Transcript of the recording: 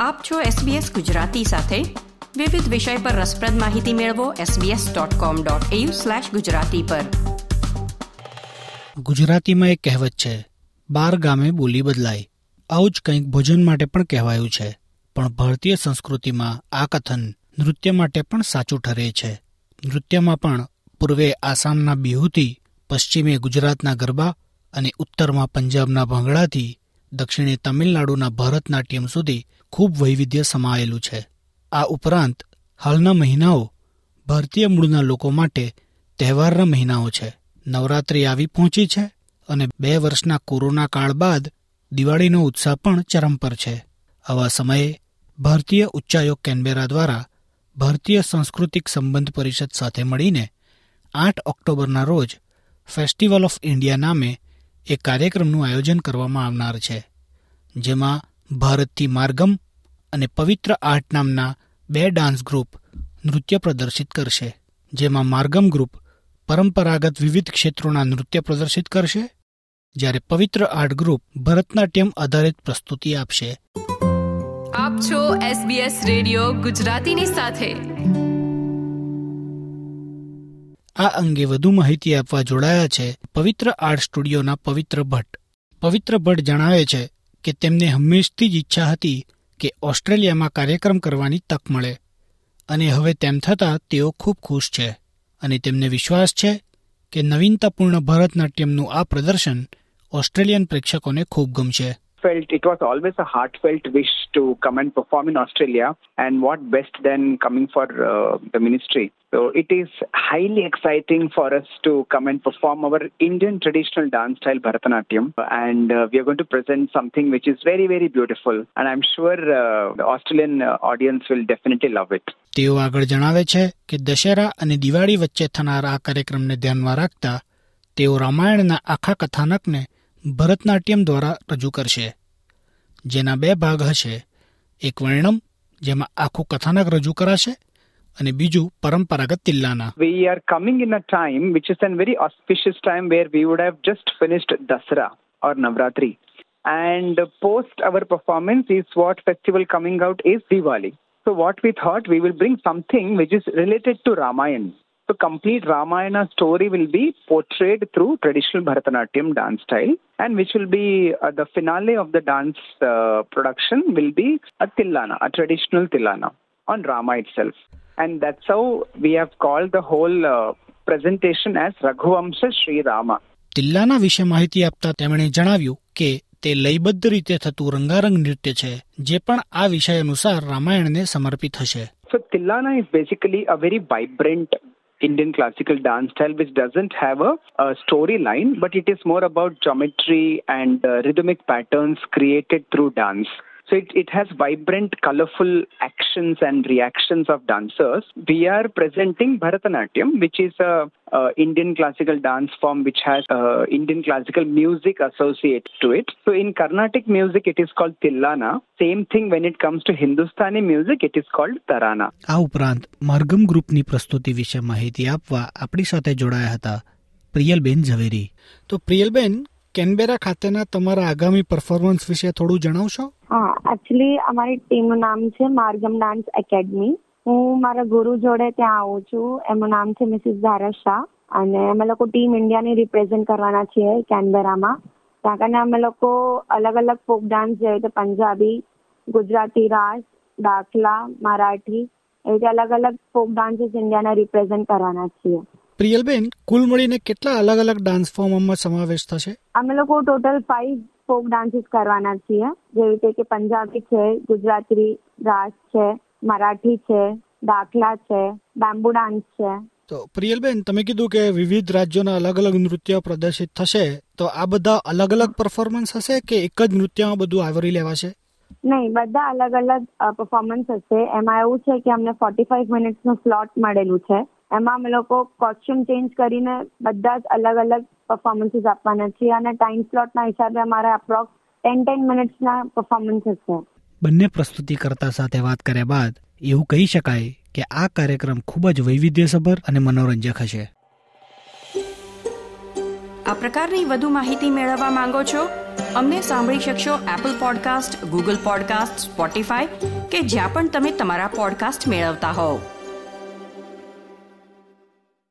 આપ છો SBS ગુજરાતી સાથે. વિવિધ વિષય પર રસપ્રદ માહિતી મેળવો sbs.com.au/gujarati પર. ગુજરાતીમાં એક કહેવત છે, બાર ગામે બોલી બદલાય. આવું જ કંઈક ભોજન માટે પણ કહેવાયું છે, પણ ભારતીય સંસ્કૃતિમાં આ કથન નૃત્ય માટે પણ સાચું ઠરે છે. નૃત્યમાં પણ પૂર્વે આસામના બિહુથી પશ્ચિમે ગુજરાતના ગરબા અને ઉત્તરમાં પંજાબના ભંગડાથી દક્ષિણે તમિલનાડુના ભરતનાટ્યમ સુધી ખૂબ વૈવિધ્ય સમાયેલું છે. આ ઉપરાંત, હાલના મહિનાઓ ભારતીય મૂળના લોકો માટે તહેવારના મહિનાઓ છે. નવરાત્રિ આવી પહોંચી છે અને બે વર્ષના કોરોના કાળ બાદ દિવાળીનો ઉત્સાહ પણ ચરમ પર છે. આવા સમયે, ભારતીય ઉચ્ચાયોગ કેનબેરા દ્વારા ભારતીય સાંસ્કૃતિક સંબંધ પરિષદ સાથે મળીને આઠ ઓક્ટોબરના રોજ ફેસ્ટિવલ ઓફ ઇન્ડિયા નામે એક કાર્યક્રમનું આયોજન કરવામાં આવનાર છે, જેમાં ભારતથી માર્ગમ અને પવિત્ર આર્ટ નામના બે ડાન્સ ગ્રુપ નૃત્ય પ્રદર્શિત કરશે, જેમાં માર્ગમ ગ્રુપ પરંપરાગત વિવિધ ક્ષેત્રોના નૃત્ય પ્રદર્શિત કરશે, જ્યારે પવિત્ર આર્ટ ગ્રુપ ભરતનાટ્યમ આધારિત પ્રસ્તુતિ આપશે. આપ છો SBS રેડિયો ગુજરાતીની સાથે. આ અંગે વધુ માહિતી આપવા જોડાયા છે પવિત્ર આર્ટ સ્ટુડિયોના પવિત્ર ભટ્ટ. પવિત્ર ભટ્ટ જણાવે છે કે તેમને હંમેશથી જ ઈચ્છા હતી કે ઓસ્ટ્રેલિયામાં કાર્યક્રમ કરવાની તક મળે. અને હવે તેમ થતાં તેઓ ખૂબ ખુશ છે અને તેમને વિશ્વાસ છે કે નવીનતાપૂર્ણ ભરતનાટ્યમનું આ પ્રદર્શન ઓસ્ટ્રેલિયન પ્રેક્ષકોને ખૂબ ગમશે. felt it was always a heartfelt wish to come and perform in Australia, and what best than coming for uh, the ministry. So it is highly exciting for us to come and perform our Indian traditional dance style Bharatanatyam, and uh, we are going to present something which is very very beautiful, and I'm sure uh, the Australian uh, audience will definitely love it. તેઓ આગળ જણાવે છે કે દશેરા અને દિવાળી વચ્ચે થનાર આ કાર્યક્રમને ધ્યાનમાં રાખતા તેઓ રામાયણના આખા કથાનકને ભરતનાટ્યમ દ્વારા રજૂ કરશે જેના બે ભાગ હશે એક વર્ણમ જેમાં આખું કથાનક રજૂ કરાશે અને બીજું પરંપરાગત તિલ્લાના We are coming in a time which is a very auspicious time where we would have just finished Dasara or Navratri. And post our performance is what festival coming out is Diwali. So what we thought we will bring something which is related to Ramayana. So complete Ramayana story will be portrayed through traditional Bharatanatyam dance style and which will be uh, the finale of the dance uh, production will be a Tillana, a traditional Tillana on Rama itself. And that's how we have called the whole uh, presentation as Raghuvamsa Sri Rama. તિલ્લાના વિશે માહિતી આપતા તેમણે જણાવ્યું કે તે લયબદ્ધ રીતે થતું રંગારંગ નૃત્ય છે જે પણ આ વિષય અનુસાર રામાયણને સમર્પિત હશે So Tillana is basically a very vibrant Indian classical dance style which doesn't have a, a storyline, but it is more about geometry and uh, rhythmic patterns created through dance. So it, it has vibrant, colorful actions and reactions of dancers. We are presenting Bharatanatyam, which is a, a Indian classical dance form which has uh, Indian classical music associated to it. So in Carnatic music, it is called Tillana. Same thing when it comes to Hindustani music, it is called Tarana. આ ઉપરાંત માર્ગમ ગ્રુપની પ્રસ્તુતિ વિશે માહિતી આપવા આપણી સાથે જોડાયા હતા પ્રિયલબેન ઝવેરી તો પ્રિયલબેન કેનબેરા ખાતેના તમારા આગામી પરફોર્મન્સ વિશે થોડું જણાવશો? હા એકચ્યુઅલી અમારી ટીમનું નામ છે માર્ગમ ડાન્સ એકેડમી. હું મારા ગુરુ જોડે ત્યાં આવું છું. એમનું નામ છે મિસિસ ધારા શાહ. અને અમે લોકો ટીમ ઇન્ડિયાની રિપ્રેઝેન્ટ કરવાના છીએ કેનબેરામાં. ત્યાં કારણે અમે લોકો અલગ અલગ ફોક ડાન્સ જેવી રીતે પંજાબી, ગુજરાતી રાસ દાખલા, મરાઠી, એવી રીતે અલગ અલગ ફોક ડાન્સીસ ઇન્ડિયાને રિપ્રેઝેન્ટ કરવાના છીએ. પ્રિયલબેન કુલ મળીને કેટલા અલગ અલગ ડાન્સ ફોર્મમાં સમાવેશ થશે? અમે લોકો ટોટલ ફાઈવ ફોક ડાન્સીસ કરવાના છીએ. જેવી રીતે કે પંજાબી છે ગુજરાતી રાસ છે મરાઠી છે દાખલા છે બેમ્બુ ડાન્સ છે. તો પ્રિયલબેન તમે કીધું કે વિવિધ રાજ્યોના અલગ અલગ નૃત્ય પ્રદર્શિત થશે. તો આ બધા અલગ અલગ પરફોર્મન્સ હશે કે એક જ નૃત્યમાં બધું આવરી લેવાશે? નહીં બધા અલગ અલગ પરફોર્મન્સ હશે. એમાં એવું છે કે અમને ફોર્ટી ફાઈવ મિનિટ્સનું સ્લોટ મળેલું છે. એમાં અમે લોકો કોસ્ચ્યુમ ચેન્જ કરીને બધા જ અલગ અલગ પરફોર્મન્સીસ આપવાના છીએ અને ટાઈમ સ્લોટના હિસાબે અમારે અપ્રોક્સ ટેન ટેન મિનિટ્સના પરફોર્મન્સ હશે બંને પ્રસ્તુતિકર્તા સાથે વાત કર્યા બાદ એવું કહી શકાય કે આ કાર્યક્રમ ખૂબ જ વૈવિધ્યસભર અને મનોરંજક હશે. આ પ્રકારની વધુ માહિતી મેળવવા માંગો છો? અમને સાંભળી શકશો Apple podcast Google podcast Spotify કે જ્યાં પણ તમે તમારા પોડકાસ્ટ મેળવતા હોવ.